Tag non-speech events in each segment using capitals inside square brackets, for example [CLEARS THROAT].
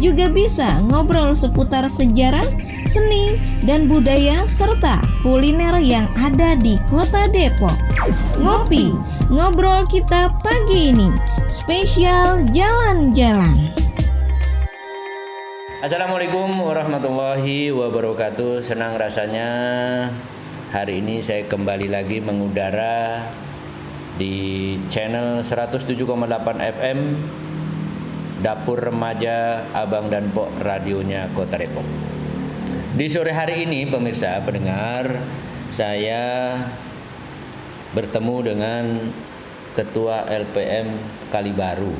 juga bisa ngobrol seputar sejarah, seni, dan budaya serta kuliner yang ada di kota Depok. Ngopi, ngobrol kita pagi ini, spesial jalan-jalan. Assalamualaikum warahmatullahi wabarakatuh. Senang rasanya hari ini saya kembali lagi mengudara di channel 107,8 FM Dapur Remaja Abang dan Pok radionya Kota Depok. Di sore hari ini pemirsa pendengar saya bertemu dengan Ketua LPM Kalibaru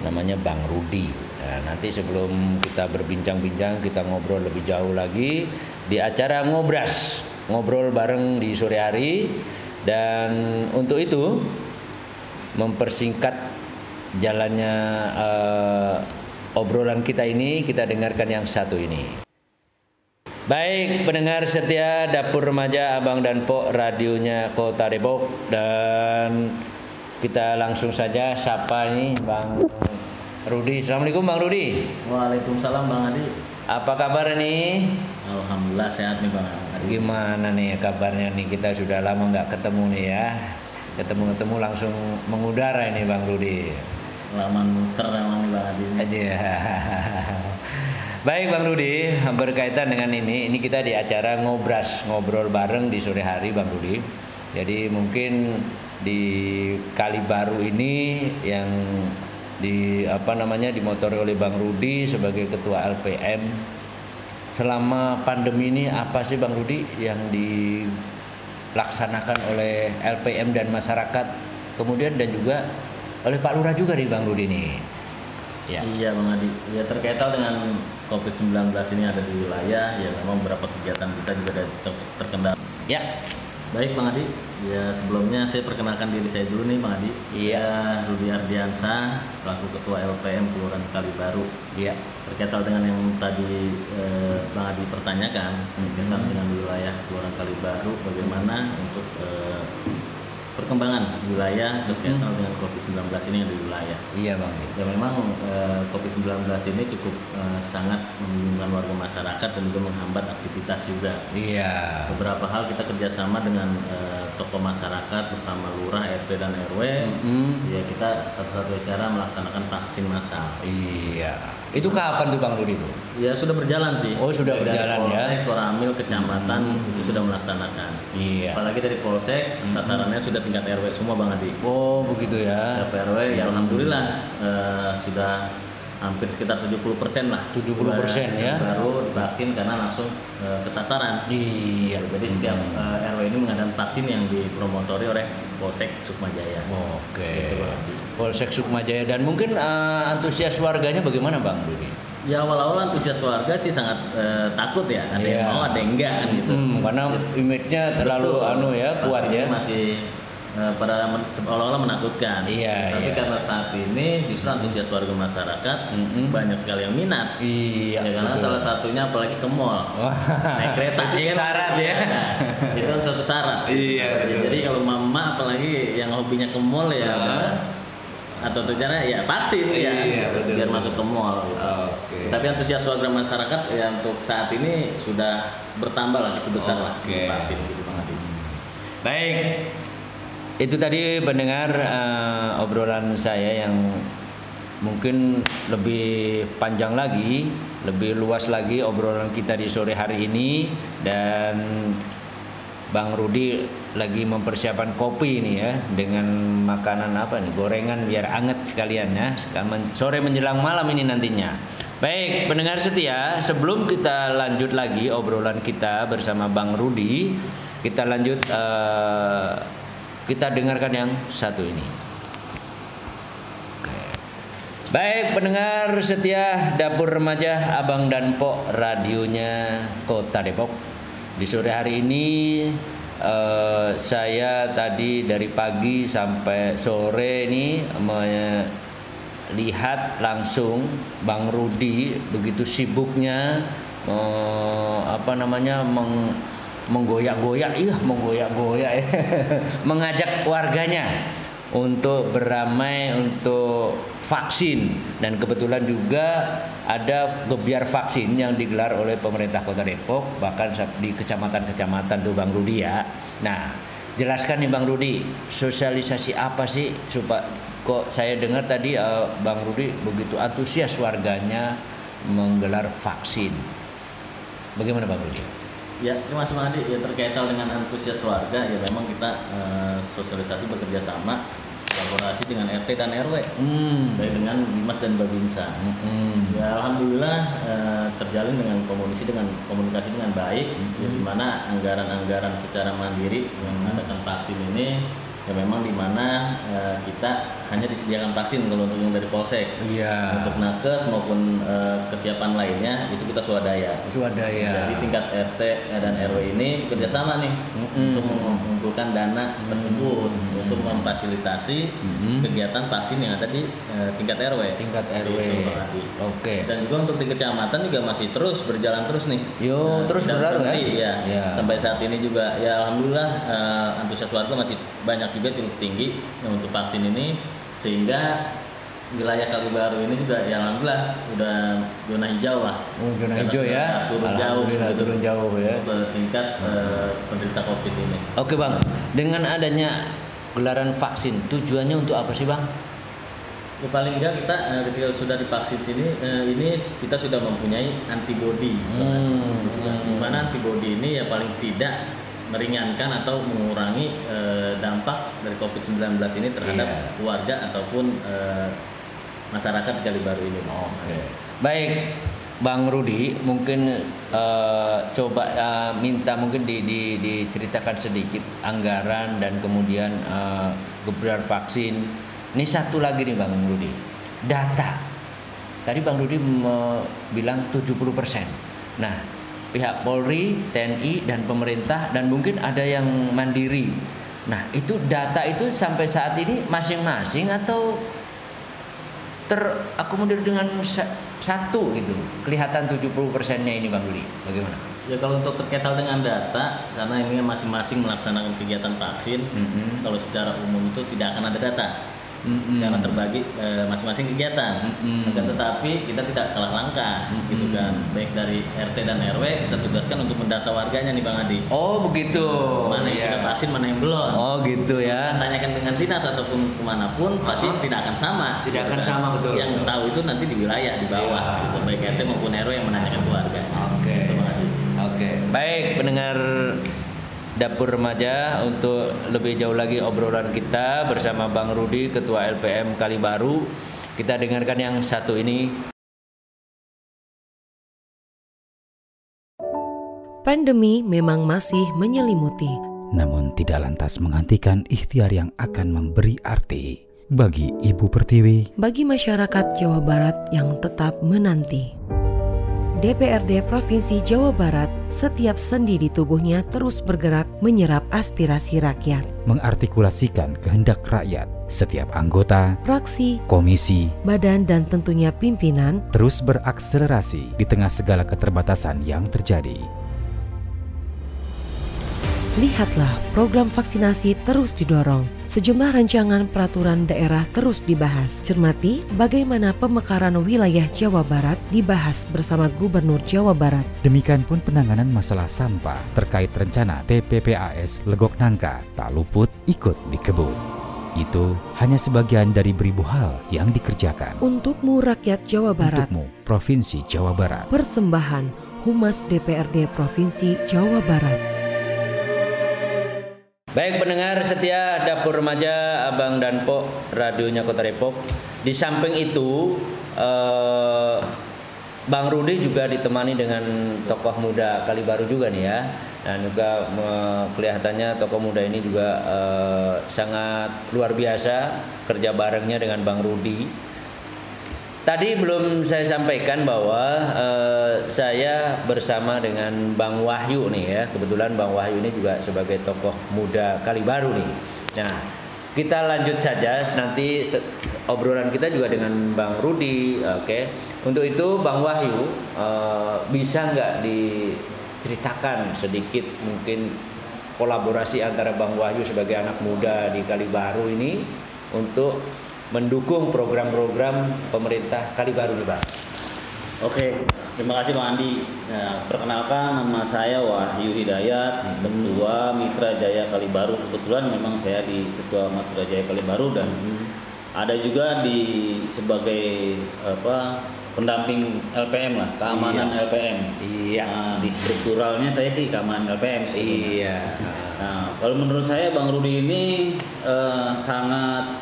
namanya Bang Rudi. Nah, nanti sebelum kita berbincang-bincang kita ngobrol lebih jauh lagi di acara ngobras ngobrol bareng di sore hari dan untuk itu mempersingkat jalannya uh, obrolan kita ini kita dengarkan yang satu ini. Baik pendengar setia dapur remaja Abang dan Pok radionya Kota Depok dan kita langsung saja sapa ini Bang Rudi. Assalamualaikum Bang Rudi. Waalaikumsalam Bang Adi. Apa kabar nih? Alhamdulillah sehat nih Bang. Gimana nih kabarnya nih kita sudah lama nggak ketemu nih ya ketemu-ketemu langsung mengudara ini Bang Rudi lama muter emang nih Bang Adi aja. Baik Bang Rudi berkaitan dengan ini ini kita di acara ngobras ngobrol bareng di sore hari Bang Rudi. Jadi mungkin di kali baru ini yang di apa namanya dimotori oleh Bang Rudi sebagai ketua LPM selama pandemi ini apa sih Bang Rudi yang dilaksanakan oleh LPM dan masyarakat? Kemudian dan juga oleh Pak Lurah juga di Bang Rudi ini. Ya. Iya Bang Adi. Ya terkait dengan COVID-19 ini ada di wilayah ya memang beberapa kegiatan kita juga ada terkendala. Ya. Baik Bang Adi, ya sebelumnya saya perkenalkan diri saya dulu nih Bang Adi. Iya. Rudi Ardiansa, selaku Ketua LPM Kelurahan Kali Baru. Iya. Terkait dengan yang tadi eh, Bang Adi pertanyakan, mm -hmm. dengan wilayah Kelurahan Kali Baru, bagaimana untuk eh, perkembangan wilayah terkait hmm. dengan COVID-19 ini yang di wilayah. Iya bang. Ya memang eh, COVID-19 ini cukup eh, sangat membingungkan warga masyarakat dan juga menghambat aktivitas juga. Iya. Beberapa hal kita kerjasama dengan eh, tokoh masyarakat bersama lurah, RT dan RW. Hmm. Ya kita satu-satu cara melaksanakan vaksin massal. Iya. Itu kapan tuh Bang Rudi itu? Ya sudah berjalan sih. Oh sudah dari berjalan polsek, ya. Polsek, Koramil, kecamatan hmm. itu sudah melaksanakan. Iya. Apalagi dari Polsek hmm. sasarannya sudah tingkat RW semua Bang Adi. Oh begitu ya. Tingkat RW ya alhamdulillah uh, sudah hampir sekitar 70 persen lah 70 persen ya baru divaksin karena langsung e, kesasaran iya jadi setiap e, RW ini mengadakan vaksin yang dipromotori oleh Polsek Sukmajaya oke okay. gitu, Polsek Sukmajaya dan mungkin uh, antusias warganya bagaimana Bang Budi Ya awal-awal antusias warga sih sangat uh, takut ya, ada yeah. yang mau ada yang enggak kan gitu. Hmm, karena image-nya terlalu Betul. anu ya, kuat ya. Masih Eh, pada seolah-olah menakutkan. Iya, Tapi iya. karena saat ini justru antusias warga masyarakat mm-hmm. banyak sekali yang minat. Iya. Ya, karena betul. salah satunya apalagi ke mall. [LAUGHS] naik kereta itu ya, syarat ya. ya. itu kan suatu syarat. Iya. Betul. Jadi kalau mama apalagi yang hobinya ke mall ya. Uh. Atau tujuannya ya vaksin iya, ya, betul, biar masuk ke mall. Gitu. Okay. Tapi antusias warga masyarakat ya untuk saat ini sudah bertambah lah cukup besar okay. lah vaksin gitu Baik, itu tadi pendengar uh, obrolan saya yang mungkin lebih panjang lagi, lebih luas lagi obrolan kita di sore hari ini dan Bang Rudi lagi mempersiapkan kopi ini ya dengan makanan apa nih gorengan biar anget sekalian ya sore menjelang malam ini nantinya. Baik pendengar setia sebelum kita lanjut lagi obrolan kita bersama Bang Rudi kita lanjut uh, kita dengarkan yang satu ini. Baik pendengar setia dapur remaja Abang dan Pok radionya Kota Depok. Di sore hari ini eh, saya tadi dari pagi sampai sore ini melihat langsung Bang Rudi begitu sibuknya eh, apa namanya meng, menggoyak-goyak, iya menggoyak-goyak ya. [LAUGHS] mengajak warganya untuk beramai untuk vaksin dan kebetulan juga ada gebiar vaksin yang digelar oleh pemerintah Kota Depok bahkan di kecamatan-kecamatan tuh Bang Rudi ya. Nah, jelaskan nih Bang Rudi, sosialisasi apa sih supaya kok saya dengar tadi uh, Bang Rudi begitu antusias warganya menggelar vaksin. Bagaimana Bang Rudi? Ya, kasih Adi. Ya terkait dengan antusias warga, ya memang kita uh, sosialisasi bekerja sama kolaborasi dengan RT dan RW hmm. baik dengan Bimas dan Babinsa. Hmm. Ya alhamdulillah uh, terjalin dengan komunikasi dengan komunikasi dengan baik hmm. ya, di mana anggaran-anggaran secara mandiri yang hmm. mengadakan vaksin ini ya memang di mana uh, kita hanya disediakan vaksin kalau untuk yang dari polsek. Iya. Untuk nakes maupun uh, kesiapan lainnya itu kita swadaya. Swadaya. Jadi tingkat RT dan RW ini kerjasama nih mm -hmm. untuk mengumpulkan dana tersebut mm -hmm. untuk memfasilitasi mm -hmm. kegiatan vaksin yang ada di uh, tingkat RW. Tingkat RW. Oke. Okay. Dan juga untuk di kecamatan juga masih terus berjalan terus nih. Yo, uh, terus berjalan ya. ya. Sampai saat ini juga ya alhamdulillah uh, antusias warga masih banyak juga cukup tinggi nah, untuk vaksin ini sehingga wilayah Baru ini juga ya alhamdulillah udah zona hijau lah. Oh, zona hijau ya. Turun jauh. Gitu, turun jauh ya. Ke tingkat uh, penderita Covid ini. Oke bang, dengan adanya gelaran vaksin tujuannya untuk apa sih bang? Ya, paling tidak kita uh, ketika sudah divaksin sini uh, ini kita sudah mempunyai antibodi. Hmm. Di mana antibodi ini ya paling tidak meringankan atau mengurangi e, dampak dari COVID-19 ini terhadap yeah. keluarga ataupun e, masyarakat di Kali Baru ini. Oke. Okay. Baik, Bang Rudi, mungkin e, coba e, minta mungkin di, di, diceritakan sedikit anggaran dan kemudian e, gebrar vaksin. Ini satu lagi nih Bang Rudi, data. Tadi Bang Rudi bilang 70 persen. Nah, pihak Polri, TNI dan pemerintah dan mungkin ada yang mandiri. Nah, itu data itu sampai saat ini masing-masing atau terakomodir dengan satu gitu. Kelihatan 70 persennya ini Bang Duli. Bagaimana? Ya kalau untuk terkait dengan data, karena ini masing-masing melaksanakan kegiatan vaksin, mm -hmm. kalau secara umum itu tidak akan ada data mm-hmm. karena terbagi e, masing-masing kegiatan. Mm-hmm. Akan tetapi kita tidak kalah langkah, mm-hmm. gitu kan. Baik dari RT dan RW kita tugaskan untuk mendata warganya nih Bang Adi. Oh begitu. Mana yang yeah. sudah vaksin, mana yang belum. Oh gitu ya. Tanyakan dengan dinas ataupun ke mana pun uh-huh. pasti tidak akan sama. Tidak akan kan? sama betul. Yang betul. tahu itu nanti di wilayah di bawah, yeah. gitu. baik RT maupun RW yang menanyakan keluarga. Oke. Okay. Gitu, Oke. Okay. Baik pendengar Dapur Remaja untuk lebih jauh lagi obrolan kita bersama Bang Rudi Ketua LPM Kalibaru. Kita dengarkan yang satu ini. Pandemi memang masih menyelimuti, namun tidak lantas menghentikan ikhtiar yang akan memberi arti bagi Ibu Pertiwi, bagi masyarakat Jawa Barat yang tetap menanti. DPRD Provinsi Jawa Barat, setiap sendi di tubuhnya terus bergerak menyerap aspirasi rakyat. Mengartikulasikan kehendak rakyat, setiap anggota, fraksi, komisi, badan dan tentunya pimpinan terus berakselerasi di tengah segala keterbatasan yang terjadi. Lihatlah, program vaksinasi terus didorong. Sejumlah rancangan peraturan daerah terus dibahas. Cermati bagaimana pemekaran wilayah Jawa Barat dibahas bersama Gubernur Jawa Barat. Demikian pun penanganan masalah sampah terkait rencana TPPAS Legok Nangka tak luput ikut dikebut. Itu hanya sebagian dari beribu hal yang dikerjakan. Untukmu rakyat Jawa Barat. Untukmu Provinsi Jawa Barat. Persembahan Humas DPRD Provinsi Jawa Barat. Baik pendengar setia Dapur Remaja Abang dan Po radionya Kota Depok. Di samping itu eh, Bang Rudi juga ditemani dengan tokoh muda Kalibaru juga nih ya. Dan juga kelihatannya tokoh muda ini juga eh, sangat luar biasa kerja barengnya dengan Bang Rudi. Tadi belum saya sampaikan bahwa eh, saya bersama dengan Bang Wahyu nih ya. Kebetulan Bang Wahyu ini juga sebagai tokoh muda kali baru nih. Nah, kita lanjut saja nanti obrolan kita juga dengan Bang Rudi, oke. Untuk itu Bang Wahyu eh, bisa nggak diceritakan sedikit mungkin kolaborasi antara Bang Wahyu sebagai anak muda di Kalibaru ini untuk mendukung program-program pemerintah Kalibaru nih Bang. Oke, terima kasih Bang Andi. Nah, perkenalkan nama saya Wahyu Hidayat, Ketua Mitra Jaya Kalibaru. Kebetulan memang saya di Ketua Mitra Jaya Kalibaru dan ada juga di sebagai apa pendamping LPM lah, keamanan LPM. Iya. Nah, di strukturalnya saya sih keamanan LPM sebetulnya. Iya. Nah, kalau menurut saya Bang Rudi ini eh, sangat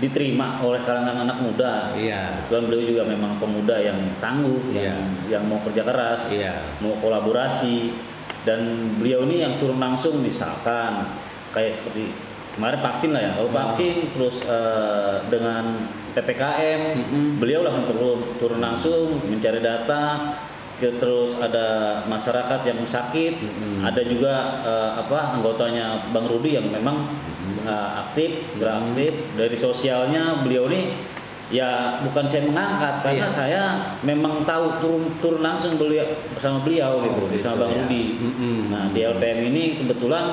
diterima oleh kalangan anak muda. Iya. Kebetulan beliau juga memang pemuda yang tangguh, Iya. yang yang mau kerja keras, Iya. mau kolaborasi, dan beliau ini yang turun langsung misalkan kayak seperti kemarin vaksin lah ya, kalau Oh. vaksin terus eh, dengan ppkm, Mm-mm. beliau langsung turun turun langsung mencari data, terus ada masyarakat yang sakit, Mm-mm. ada juga eh, apa anggotanya Bang Rudi yang memang aktif, beraktif dari sosialnya beliau ini ya bukan saya mengangkat karena Iya. saya memang tahu turun turun langsung beliau bersama beliau gitu, Oh, gitu bersama Bang ya. Rudi. Mm-mm. Nah di LPM ini kebetulan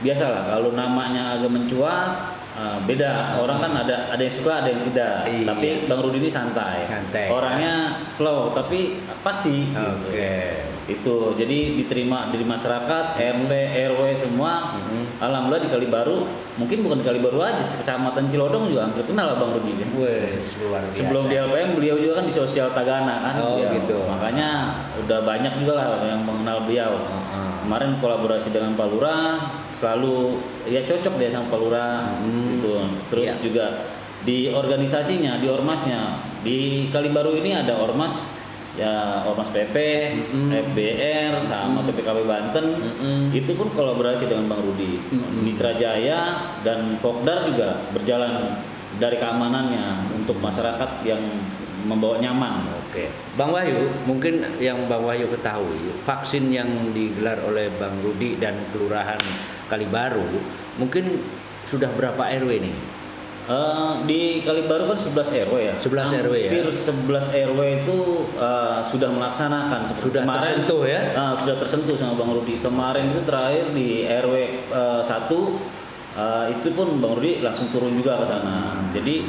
biasalah kalau namanya agak mencuat eh, beda orang kan ada ada yang suka ada yang tidak Iya. tapi Bang Rudi ini santai, Santai. orangnya slow tapi pasti gitu. Oke. itu jadi diterima dari masyarakat RT RW semua Mhm. alhamdulillah di Kalibaru mungkin bukan di Kalibaru aja kecamatan Cilodong juga hampir kenal lah Bang Rudi. Wes, luar biasa. Sebelum di LPM beliau juga kan di sosial Tagana kan. Oh, beliau. gitu. Makanya udah banyak juga lah yang mengenal beliau. Kemarin kolaborasi dengan Pak Lurah selalu ya cocok dia sama Pak Lurah Hmm. gitu. Terus Iya. juga di organisasinya, di ormasnya. Di Kalibaru ini ada ormas ya ormas PP, Mm-mm. FBR sama Mm. PPKB Banten. Mm-mm. Itu pun kolaborasi dengan Bang Rudi. Mm-mm. Mitra Jaya dan Pokdar juga berjalan dari keamanannya untuk masyarakat yang membawa nyaman. Oke, Bang Wahyu, mungkin yang Bang Wahyu ketahui, vaksin yang digelar oleh Bang Rudi dan Kelurahan Kalibaru, mungkin sudah berapa RW nih? Eh, di Kalibaru kan 11 RW ya. 11 RW ya. Hampir 11 RW itu eh, sudah melaksanakan. Sudah tersentuh ya? Ah, sudah tersentuh sama Bang Rudi. Kemarin itu terakhir di RW eh, 1 eh, itu pun Bang Rudi langsung turun juga ke sana. Hmm. Jadi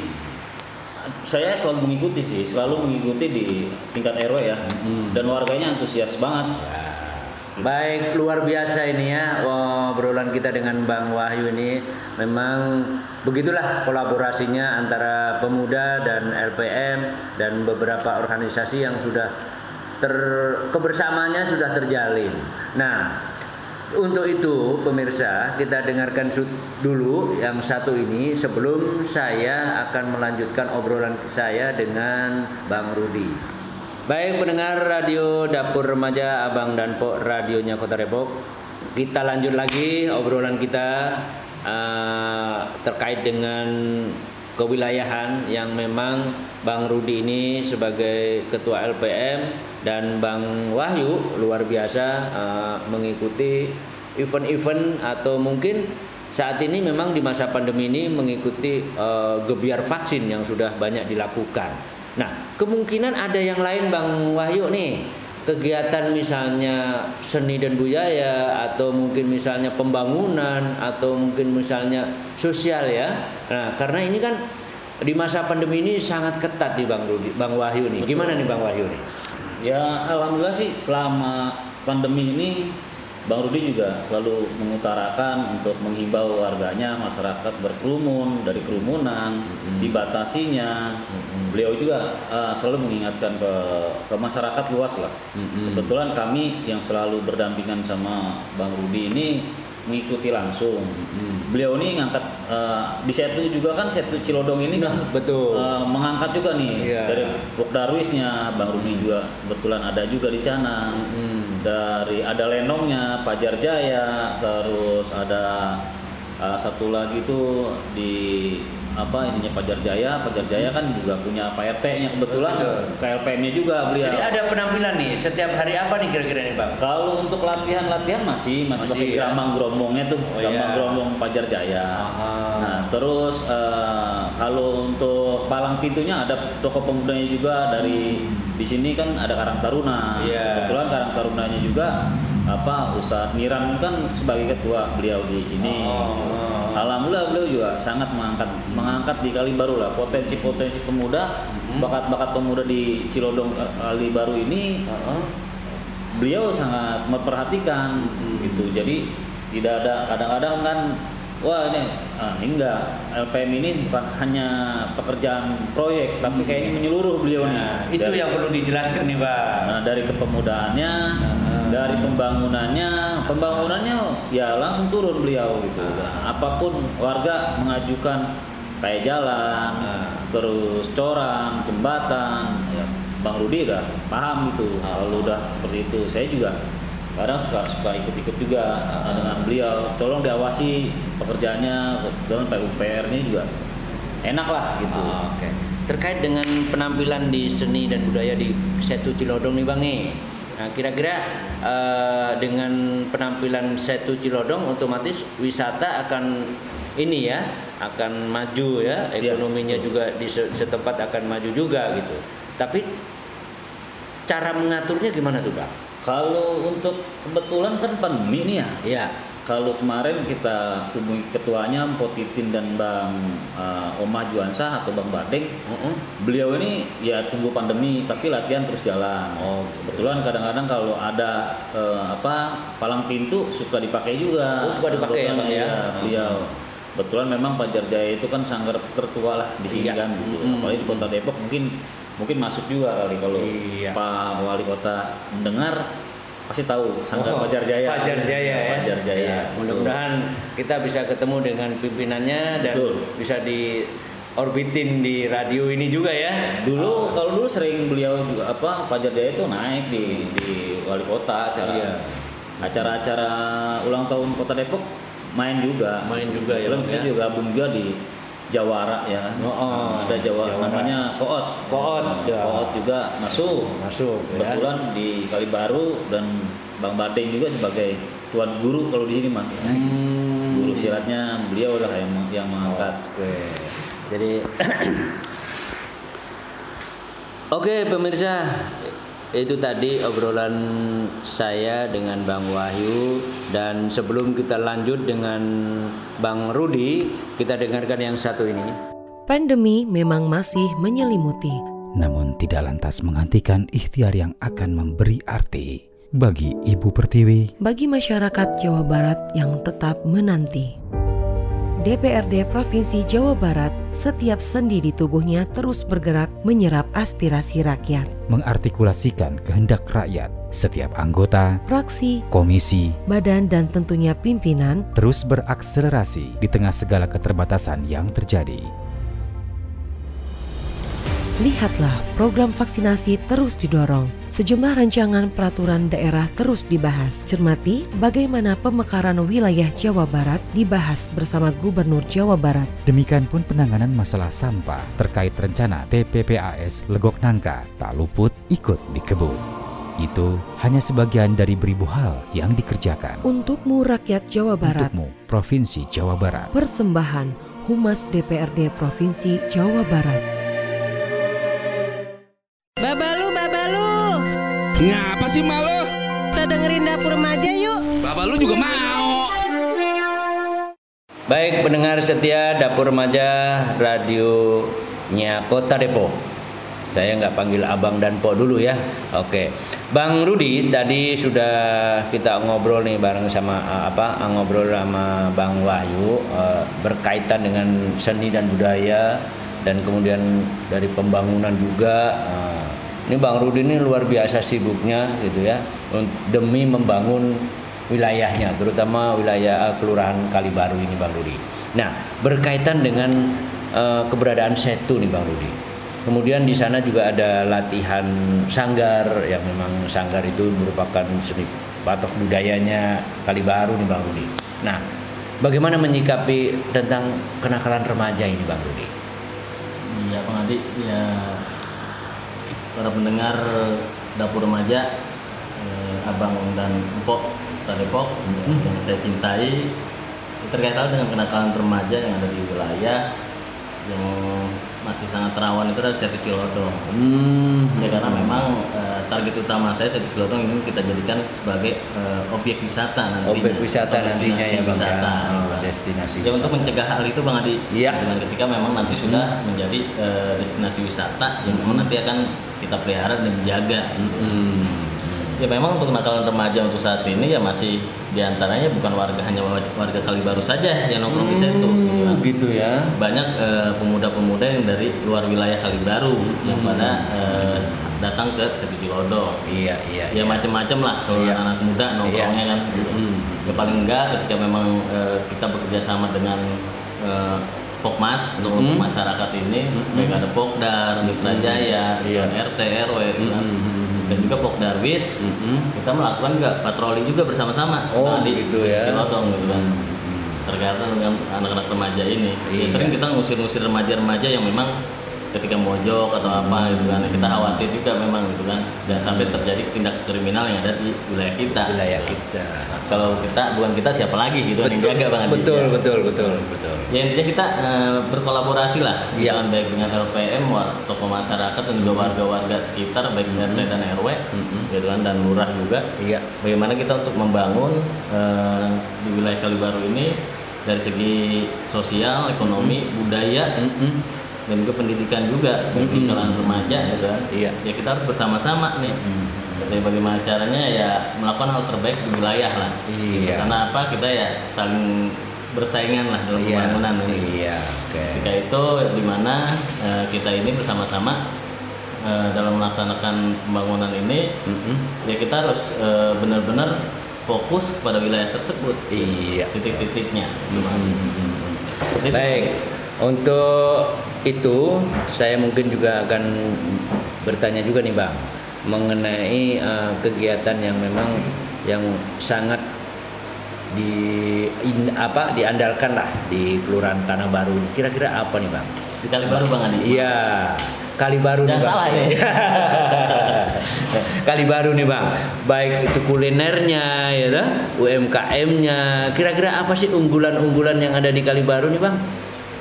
saya selalu mengikuti sih, selalu mengikuti di tingkat RW ya. Hmm. Dan warganya antusias banget. Baik, luar biasa ini ya obrolan kita dengan Bang Wahyu ini. Memang begitulah kolaborasinya antara pemuda dan LPM dan beberapa organisasi yang sudah ter kebersamaannya sudah terjalin. Nah, untuk itu pemirsa kita dengarkan dulu yang satu ini sebelum saya akan melanjutkan obrolan saya dengan Bang Rudi. Baik pendengar radio Dapur Remaja Abang dan Pok radionya Kota Depok. Kita lanjut lagi obrolan kita eh, terkait dengan kewilayahan yang memang Bang Rudi ini sebagai ketua LPM dan Bang Wahyu luar biasa eh, mengikuti event-event atau mungkin saat ini memang di masa pandemi ini mengikuti eh, gebiar vaksin yang sudah banyak dilakukan. Nah, kemungkinan ada yang lain Bang Wahyu nih. Kegiatan misalnya seni dan budaya atau mungkin misalnya pembangunan atau mungkin misalnya sosial ya. Nah, karena ini kan di masa pandemi ini sangat ketat di Bang Rudi, Bang Wahyu nih. Gimana nih Bang Wahyu nih? Ya alhamdulillah sih selama pandemi ini Bang Rudi juga selalu mengutarakan untuk menghimbau warganya masyarakat berkerumun dari kerumunan Mm-mm. dibatasinya. Beliau juga uh, selalu mengingatkan ke ke masyarakat luas lah. Mm-mm. Kebetulan kami yang selalu berdampingan sama Bang Rudi ini mengikuti langsung. Mm-mm. Beliau ini ngangkat uh, di Setu juga kan Setu Cilodong ini kan Betul. uh, mengangkat juga nih Iya. dari Darwisnya Bang Rudi juga kebetulan ada juga di sana Mm-mm. dari ada lenongnya Pajar Jaya terus ada uh, satu lagi tuh di apa ininya Pajar Jaya, Pajar Jaya kan juga punya Pak RT-nya kebetulan Betul. KLPM-nya juga beliau. Jadi ada penampilan setiap hari apa nih kira-kira nih bang? Kalau untuk latihan-latihan masih masih, Masih, pakai ya. gerombongnya tuh, Oh, geramang iya. gerombong Pajar Jaya. Aha. Nah, terus eh, kalau untuk palang pintunya ada toko pemudanya juga dari di sini kan ada Karang Taruna. Iya. Kebetulan Karang Tarunanya juga apa Ustadz Niran kan sebagai ketua beliau di sini. Oh. Alhamdulillah beliau juga sangat mengangkat mengangkat di Kalibaru lah potensi-potensi pemuda. Bakat-bakat pemuda di Cilodong eh, Kalibaru ini Heeh. beliau sangat memperhatikan Hmm. gitu jadi tidak ada kadang-kadang kan wah ini ah, ini enggak LPM ini bukan hanya pekerjaan proyek tapi kayaknya menyeluruh beliau Nah, nih itu Dari- yang perlu dijelaskan nih bang. nah, dari kepemudaannya Ah. dari pembangunannya pembangunannya ya langsung turun beliau gitu Nah, apa pun warga mengajukan kayak jalan Ah. terus coran jembatan ya Bang Rudi udah paham gitu Ah. kalau udah seperti itu saya juga kadang suka suka ikut-ikut juga Ah. dengan beliau tolong diawasi pekerjaannya kebetulan PUPR-nya juga enak lah gitu Oh, Oke. Terkait dengan penampilan di seni dan budaya di Setu Cilodong nih Bang nih. Nah, kira-kira eh, dengan penampilan Setu Cilodong otomatis wisata akan ini ya, akan maju ya, Iya, ekonominya betul. juga di se- setempat akan maju juga gitu. Tapi cara mengaturnya gimana tuh, Bang? kalau untuk kebetulan kan pandemi nih ya Iya. Kalau kemarin kita hubungi ketuanya Mpok Titin dan Bang uh, Oma Juansa atau Bang Badeng, Heeh. beliau ini ya tunggu pandemi tapi latihan terus jalan. Oh, kebetulan kadang-kadang kalau ada eh, apa palang pintu suka dipakai juga. Oh, suka dipakai ya, ya? iya, beliau. Kebetulan memang Pajar Jaya itu kan sanggar tertua lah di sini Iya. kan gitu. Mm-mm. Apalagi di Kota Depok mungkin mungkin masuk juga kali kalau Iya. Pak Wali Kota mendengar pasti tahu sanggar Oh, Pajar Jaya. Pajar Jaya ya. Pajar Jaya. Iya, Mudah-mudahan kita bisa ketemu dengan pimpinannya dan Betul. bisa di orbitin di radio ini juga ya. Dulu kalau dulu sering beliau juga apa Pajar Jaya itu naik di di wali kota acara Iya. acara-acara ulang tahun Kota Depok main juga. Main juga ya, Belum ya? juga gabung juga di Jawara ya. Oh, oh. Ada Jawa Jawara. namanya Koot. Koot, Nah, ya. Koot juga masuk. Masuk ya. Kebetulan di Kalibaru dan Bang Badeng juga sebagai tuan guru kalau di sini mah. Hmm. Guru silatnya beliau lah yang yang mengangkat. Oke. Jadi [CLEARS THROAT] Oke pemirsa itu tadi obrolan saya dengan Bang Wahyu dan sebelum kita lanjut dengan Bang Rudi kita dengarkan yang satu ini. Pandemi memang masih menyelimuti, namun tidak lantas menghentikan ikhtiar yang akan memberi arti bagi Ibu Pertiwi bagi masyarakat Jawa Barat yang tetap menanti. DPRD Provinsi Jawa Barat setiap sendi di tubuhnya terus bergerak menyerap aspirasi rakyat. mengartikulasikan kehendak rakyat. Setiap anggota, Fraksi, komisi, badan dan tentunya pimpinan terus berakselerasi di tengah segala keterbatasan yang terjadi. Lihatlah program vaksinasi terus didorong. Sejumlah rancangan peraturan daerah terus dibahas. Cermati bagaimana pemekaran wilayah Jawa Barat dibahas bersama Gubernur Jawa Barat. Demikian pun penanganan masalah sampah terkait rencana TPPAS Legok Nangka tak luput ikut dikebut. Itu hanya sebagian dari beribu hal yang dikerjakan. Untukmu rakyat Jawa Barat, Untukmu, Provinsi Jawa Barat. persembahan Humas DPRD Provinsi Jawa Barat. Ngapa sih malu? kita dengerin dapur remaja yuk. Bapak lu juga mau. Baik pendengar setia Dapur Remaja radionya Kota Depok. Saya nggak panggil abang dan po dulu ya. Oke, Bang Rudi tadi sudah kita ngobrol nih bareng sama eh, apa ngobrol sama Bang Wahyu eh, berkaitan dengan seni dan budaya dan kemudian dari pembangunan juga. eh, ini Bang Rudi ini luar biasa sibuknya gitu ya demi membangun wilayahnya, terutama wilayah eh, Kelurahan Kalibaru ini Bang Rudi. Nah, berkaitan dengan eh, keberadaan Setu nih Bang Rudi. Kemudian di sana juga ada latihan sanggar yang memang sanggar itu merupakan seni patok budayanya Kalibaru nih Bang Rudi. Nah, Bagaimana menyikapi tentang kenakalan remaja ini Bang Rudi? Iya Bang Adi, ya para pendengar dapur remaja, eh, abang dan empok Kota Depok Mhm. yang saya cintai terkait hal dengan kenakalan remaja yang ada di wilayah yang masih sangat rawan itu adalah Seti Cilodong. Hmm. Ya karena memang eh, target utama saya Seti Cilodong ini kita jadikan sebagai eh, objek wisata nantinya. objek wisata nantinya ya destinasi Bang ya. wisata. Oh, destinasi Ya untuk mencegah hal itu Bang Adi. Iya. Dengan ketika memang nanti sudah menjadi eh, destinasi wisata yang Mhm. nanti akan kita pelihara dan jaga. Hmm. Ya memang untuk kenakalan remaja untuk saat ini ya masih di antaranya bukan warga hanya warga Kalibaru saja yang nongkrong di situ. Hmm, gitu ya. Banyak eh, pemuda-pemuda yang dari luar wilayah Kalibaru yang Mhm. pada eh, datang ke Seti Cilodong. Iya, iya. Ya iya. macam-macam lah kalau Iya. anak muda nongkrongnya Iya. kan. Mhm. Ya paling enggak ketika memang eh, kita bekerja sama dengan eh, Pokmas untuk Mhm. masyarakat ini, Mhm. baik ada Pokdar, Mitra Jaya, Iya. RT, RW, gitu kan. Mhm. dan juga Pokdarwis, Mhm. kita melakukan juga patroli juga bersama-sama Oh, Nah, di gitu ya. Cilodong gitu kan. Terkait dengan anak-anak remaja ini. Iya. Ya, sering kita ngusir-ngusir remaja-remaja yang memang ketika mojok atau apa gitu kan kita khawatir juga memang gitu kan jangan sampai terjadi tindak kriminal yang ada di wilayah kita Wilayah Gitu. kita. Nah, kalau kita bukan kita siapa lagi gitu kan yang Betul, jaga bang Adi, betul, ya. betul, betul, betul. ya intinya kita eh, berkolaborasi lah Iya. dengan baik dengan LPM tokoh masyarakat dan juga warga-warga sekitar baik RT dan RW Mhm. gitu kan dan lurah juga Iya. bagaimana kita untuk membangun eh, di wilayah Kalibaru ini dari segi sosial, ekonomi, budaya Mhm. Dan juga pendidikan juga bagi Mm-mm. kalangan remaja gitu kan. Iya. Ya kita harus bersama-sama nih. Mhm. Jadi bagaimana caranya ya melakukan hal terbaik di wilayah lah. Iya. Karena apa? Kita ya saling bersaingan lah dalam Iya. pembangunan ini. Iya, oke. Ketika itu di mana eh, kita ini bersama-sama eh, dalam melaksanakan pembangunan ini Mhm. ya kita harus eh, benar-benar fokus pada wilayah tersebut. Iya. Titik-titiknya gimana? Jadi- Baik, untuk itu saya mungkin juga akan bertanya juga nih Bang mengenai eh, kegiatan yang memang yang sangat di in- apa diandalkan lah di Kelurahan Tanah Baru. Kira-kira apa nih Bang? Di Kalibaru Bang Adi. Iya, kali baru nih Jangan bang. salah ini. [LAUGHS] kali baru nih bang. Baik itu kulinernya, ya UMKM-nya. Kira-kira apa sih unggulan-unggulan yang ada di kali baru nih bang?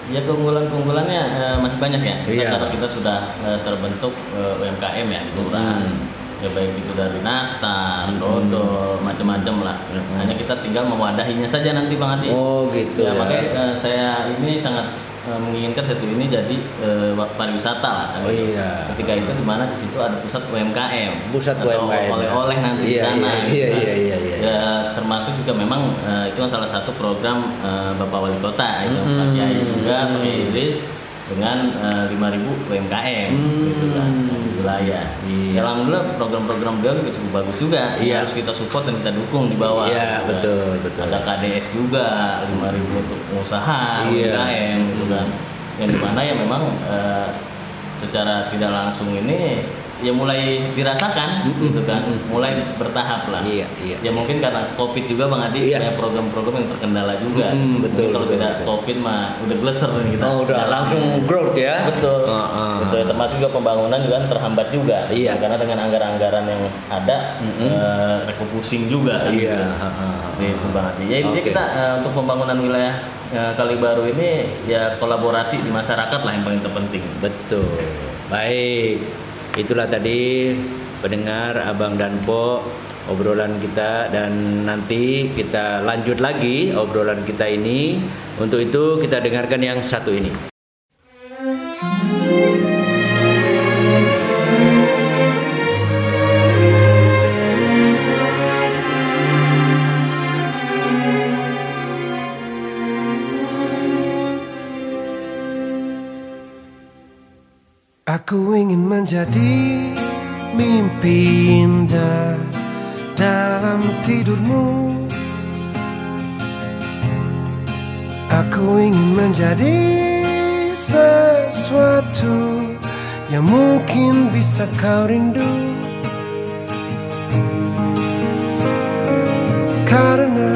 Ya keunggulan-keunggulannya eh, masih banyak ya. Kita Iya. Karena kita sudah eh, terbentuk eh, UMKM ya di kelurahan. Hmm. Ya baik itu dari nastar, dodol, macam-macam lah. Hmm. Hanya kita tinggal mewadahinya saja nanti Bang Adi. Oh gitu ya, ya. makanya eh, saya ini sangat eh, menginginkan satu ini jadi eh, pariwisata lah. kan Oh gitu. iya. Ketika itu di mana di situ ada pusat UMKM. Pusat atau UMKM, ya. oleh-oleh nanti di Iya, sana. iya, gitu iya, kan. iya, iya, iya. Ya termasuk juga memang eh, itu kan salah satu program eh, Bapak Wali Kota itu Mm-mm. Pak Kiai juga Pak Idris dengan eh, 5.000 UMKM gitu kan Hmm. wilayah. Iya. Ya, alhamdulillah program-program beliau juga cukup bagus juga. Iya. harus kita support dan kita dukung di bawah. Iya, gitu kan. betul, betul. Ada KDS juga 5.000 untuk pengusaha Iya. UMKM gitu kan. Yang di mana ya memang eh, secara tidak langsung ini ya mulai dirasakan Mm-mm, gitu kan mm-mm. mulai bertahap lah Iya, iya. ya mungkin karena covid juga bang Adi Iya. banyak program-program yang terkendala juga Mungkin betul, kalau betul, tidak betul. covid mah udah gleser nih kita Oh udah langsung growth ya? betul Ah, ah. betul termasuk juga pembangunan juga kan terhambat juga Iya. karena dengan anggaran-anggaran yang ada Mm-mm. eh, refocusing juga kan Iya. gitu. Seperti itu Bang Adi. Ya Oke. kita eh, untuk pembangunan wilayah eh, Kalibaru ini ya kolaborasi di masyarakat lah yang paling terpenting. Betul. Baik. Itulah tadi pendengar Abang dan Po obrolan kita dan nanti kita lanjut lagi obrolan kita ini. Untuk itu kita dengarkan yang satu ini. Aku ingin menjadi mimpi indah dalam tidurmu. Aku ingin menjadi sesuatu yang mungkin bisa kau rindu. Karena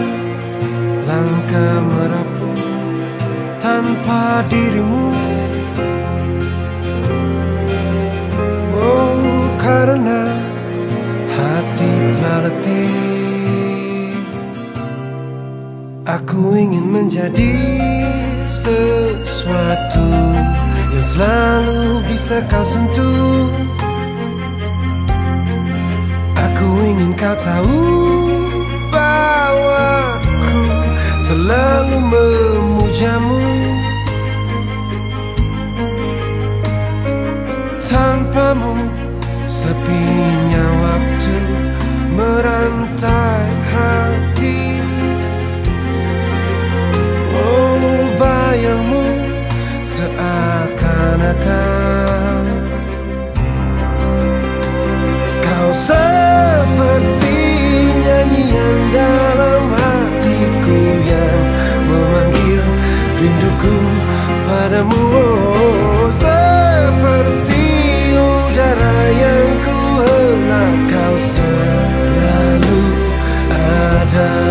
langkah merah tanpa dirimu karena hati telah letih. Aku ingin menjadi sesuatu Yang selalu bisa kau sentuh. Aku ingin kau tahu bahwa aku selalu memujamu. Tanpamu sepinya waktu merantai hati. Oh bayangmu seakan-akan Kau seperti nyanyian dalam hatiku yang memanggil rinduku padamu. oh, ada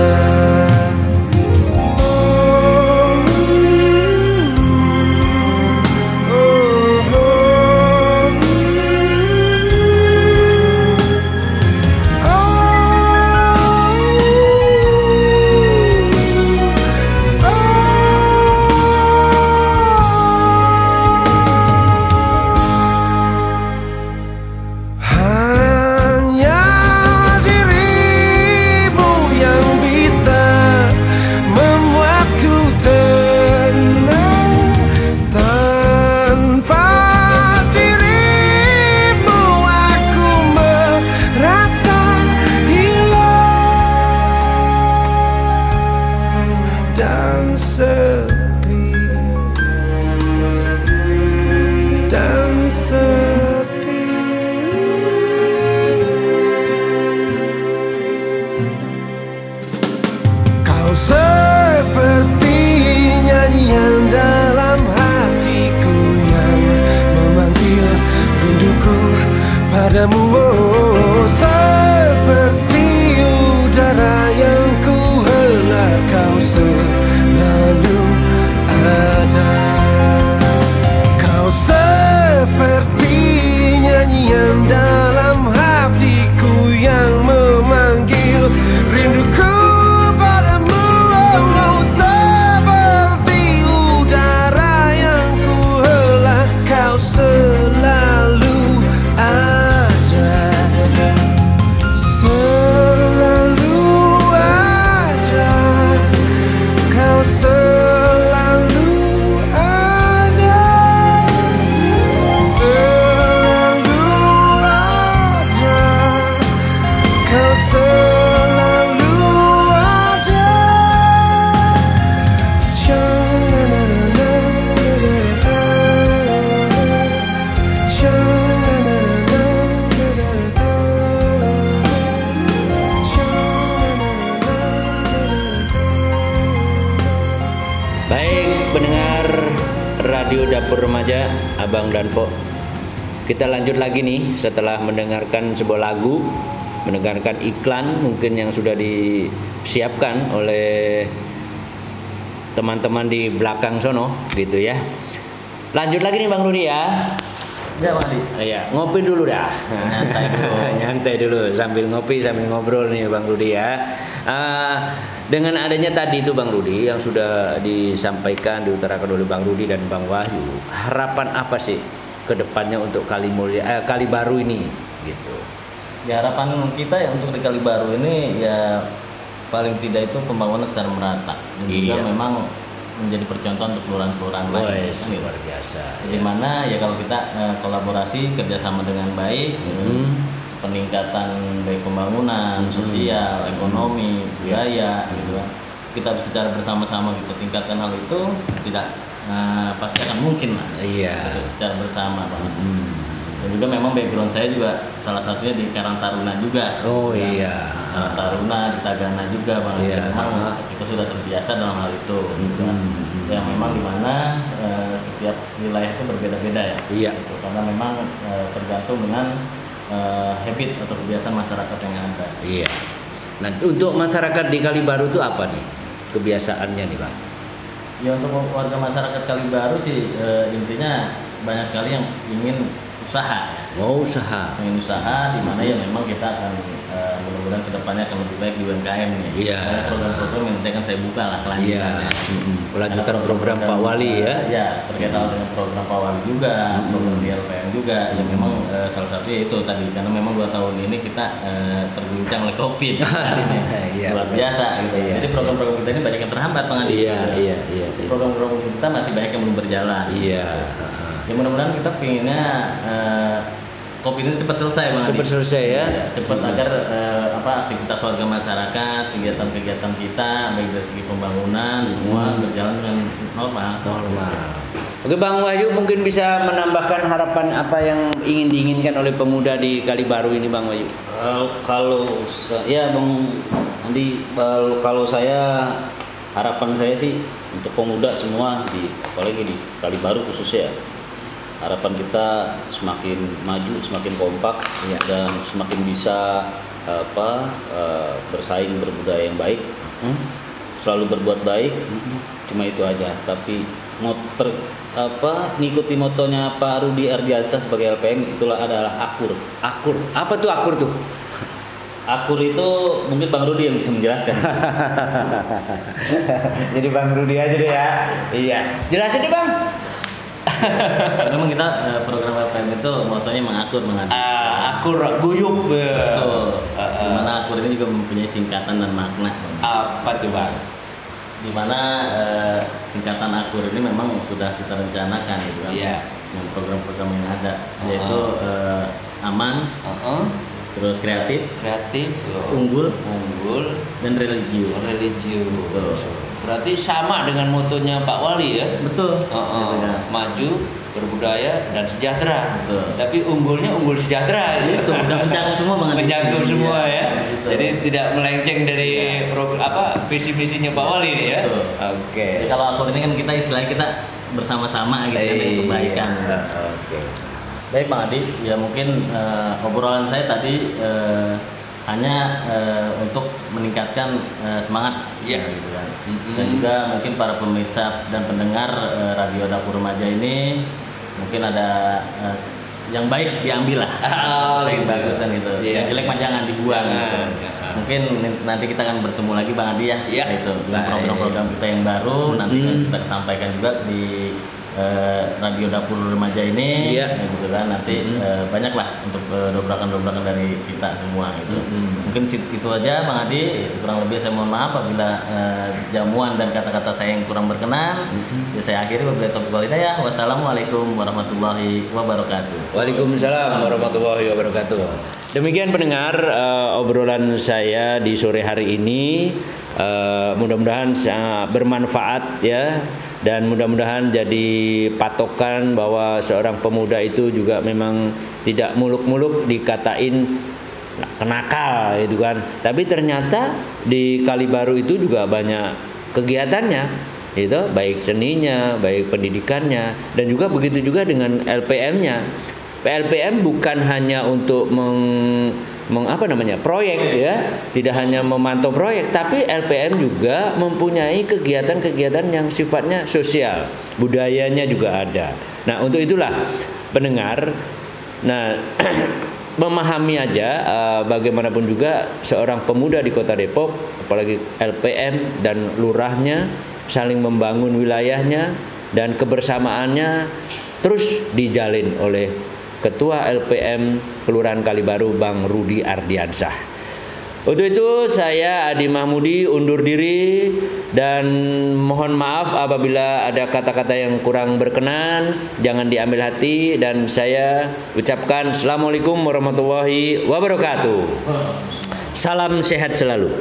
lagi nih setelah mendengarkan sebuah lagu Mendengarkan iklan mungkin yang sudah disiapkan oleh teman-teman di belakang sono gitu ya Lanjut lagi nih Bang Rudi ya Ya Bang. Iya, ngopi dulu dah. Nyantai dulu. [LAUGHS] Nyantai dulu sambil ngopi sambil ngobrol nih Bang Rudi ya. Ah, dengan adanya tadi itu Bang Rudi yang sudah disampaikan diutarakan oleh Bang Rudi dan Bang Wahyu, harapan apa sih ke depannya untuk kali mulia eh, kali baru ini gitu. Ya harapan kita ya untuk di Kali Baru ini ya paling tidak itu pembangunan secara merata dan juga Iya. memang menjadi percontohan untuk kelurahan-kelurahan lain. Kan gitu. luar biasa. Di mana ya kalau kita eh, kolaborasi kerjasama dengan baik, Hmm. peningkatan baik pembangunan, Hmm. sosial, ekonomi, Iya. budaya, gitu kan. Kita secara bersama-sama kita tingkatkan hal itu tidak eh, pasti akan mungkin lah. Iya. Secara bersama, Pak. Hmm. Dan juga memang background saya juga salah satunya di Karang Taruna juga. Oh, Ya, iya. Karang Taruna di Tagana juga bang. Iya. Memang kita sudah terbiasa dalam hal itu. gitu kan. Hmm. Yang memang di mana eh, setiap wilayah itu berbeda-beda ya. Iya. Gitu. Karena memang eh, tergantung dengan eh, habit atau kebiasaan masyarakat yang ada. Iya. Nah, untuk masyarakat di Kali Baru itu apa nih kebiasaannya nih, Bang? Ya untuk warga masyarakat Kalibaru sih eh, intinya banyak sekali yang ingin usaha ya. Oh, usaha. Ingin usaha di mana ya memang kita akan eh, mudah-mudahan ke depannya akan lebih baik di UMKM nih. Iya. Program-program yang nanti akan saya buka lah Iya. kelanjutannya. Mm-mm. Kelanjutan program Pak Wali ya. Ya, berkaitan dengan program Pak Wali juga, Hmm. program di LPM juga. Ya memang eh, salah satu itu tadi karena memang dua tahun ini kita eh, terguncang oleh COVID. [LAUGHS] Iya, Luar biasa gitu. Iya. Jadi program-program kita ini banyak yang terhambat Bang Adi. Iya, iya, iya. iya. Program-program kita masih banyak yang belum berjalan. Iya. Ya mudah-mudahan kita pinginnya eh, COVID ini cepat selesai Bang. Cepat selesai ya. Iya, cepat agar eh, apa aktivitas warga masyarakat, kegiatan-kegiatan kita baik dari segi pembangunan semua Hmm. berjalan dengan normal. Normal. Oke Bang Wahyu mungkin bisa menambahkan harapan apa yang ingin diinginkan oleh pemuda di Kalibaru ini Bang Wahyu. Eh, kalau ya bang Andi bal- kalau saya harapan saya sih untuk pemuda semua di apalagi di Kalibaru khususnya harapan kita semakin maju semakin kompak Iya. dan semakin bisa apa eh, bersaing berbudaya yang baik Hmm? selalu berbuat baik cuma itu aja tapi motor apa ngikuti motonya Pak Rudi Ardiansyah sebagai LPM itulah adalah akur Akur. Apa tuh akur tuh? Akur itu mungkin Bang Rudi yang bisa menjelaskan. [LAUGHS] Jadi Bang Rudi aja deh ya. Iya. Jelasin deh Bang. Memang kita eh, program LPM itu motonya mengatur mengatur. Ah, akur guyup. Betul. Ah, ah. Di mana akur ini juga mempunyai singkatan dan makna. Apa tuh Bang? Di mana eh, singkatan akur ini memang sudah kita rencanakan gitu kan. Iya. Dengan program-program yang ada, yaitu eh, aman, Heeh. terus kreatif, Kreatif, unggul, unggul, dan religius. religius. Betul. Berarti sama dengan motonya Pak Wali ya. Betul. Gitu kan. Maju, berbudaya dan sejahtera. Betul. Tapi unggulnya unggul sejahtera. ya. Itu udah mencakup semua Bang Adi. Mencakup semua Iya, ya. gitu. Jadi tidak melenceng dari Iya. program apa visi misinya Pak Wali ini ya. Betul. Oke. Jadi kalau akur ini kan kita istilahnya kita bersama-sama gitu kan Iya. kebaikan. Oke. Baik Bang Adi, ya mungkin eh, obrolan saya tadi eh, hanya eh, untuk meningkatkan eh, semangat Iya. ya, gitu kan. Mm-mm. Dan juga mungkin para pemirsa dan pendengar eh, Radio Dapur Remaja ini mungkin ada eh, yang baik diambil lah. Oh, Yang gitu. bagus kan gitu. Iya. Yang jelek mah jangan dibuang Jangan, gitu. jangan. Mungkin nanti kita akan bertemu lagi Bang Adi ya. Iya. Itu program-program kita yang baru nanti Mm-mm. akan kita sampaikan juga di eh, Radio Dapur Remaja ini Iya. ya gitu kan nanti Mm-mm. eh, banyak lah untuk eh, dobrakan-dobrakan dari kita semua gitu. Mm-mm. Mungkin sit- itu aja Bang Adi, kurang lebih saya mohon maaf apabila eh, jamuan dan kata-kata saya yang kurang berkenan. Ya saya akhiri wabillahi taufiq wal hidayah. Wassalamualaikum warahmatullahi wabarakatuh. Waalaikumsalam warahmatullahi wabarakatuh. Demikian pendengar eh, obrolan saya di sore hari ini. Eh, mudah-mudahan sangat bermanfaat ya dan mudah-mudahan jadi patokan bahwa seorang pemuda itu juga memang tidak muluk-muluk dikatain kenakal gitu kan. Tapi ternyata di Kalibaru itu juga banyak kegiatannya itu baik seninya, baik pendidikannya dan juga begitu juga dengan LPM-nya. PLPM bukan hanya untuk meng, meng- apa namanya proyek ya, tidak hanya memantau proyek, tapi LPM juga mempunyai kegiatan-kegiatan yang sifatnya sosial, budayanya juga ada. Nah untuk itulah pendengar, nah [CLEARS THROAT] memahami aja eh, bagaimanapun juga seorang pemuda di Kota Depok, apalagi LPM dan lurahnya saling membangun wilayahnya dan kebersamaannya terus dijalin oleh Ketua LPM Kelurahan Kalibaru Bang Rudi Ardiansyah. Untuk itu saya Adi Mahmudi undur diri dan mohon maaf apabila ada kata-kata yang kurang berkenan, jangan diambil hati dan saya ucapkan Assalamualaikum warahmatullahi wabarakatuh. Salam sehat selalu.